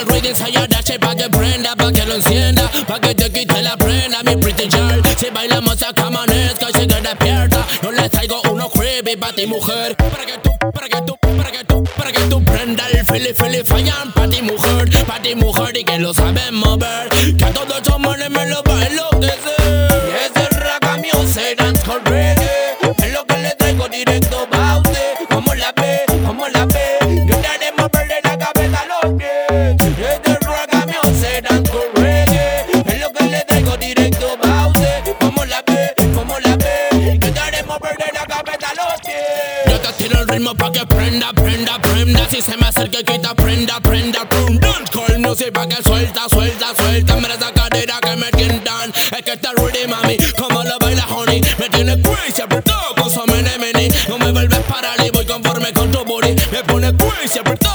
ensayada, che, pa' que prenda, pa' que lo encienda, pa' que te quite la prenda, mi pretty girl. Si bailamos hasta amanezca y sigue despierta, no le traigo unos creepy pa' ti, mujer. Para que tú, para que tú, para que tú, para que tú prenda el fili, fili, fallan pa' ti, mujer, pa' ti, mujer, y que lo saben mover. Que a todos esos manes me lo va a enloquecer. Y ese raga music, dance Ritmo pa' que prenda, prenda, prenda. Si se me acerca quita, prenda, prenda, pum. Dance call music pa' que suelta, suelta, suelta. Mira esa cadera que me tientan. Es que está rudy, mami, como lo baila, honey. Me tiene crazy, apretado con su mene, mene. No me vuelves parar y voy conforme con tu booty. Me pone crazy, apretado.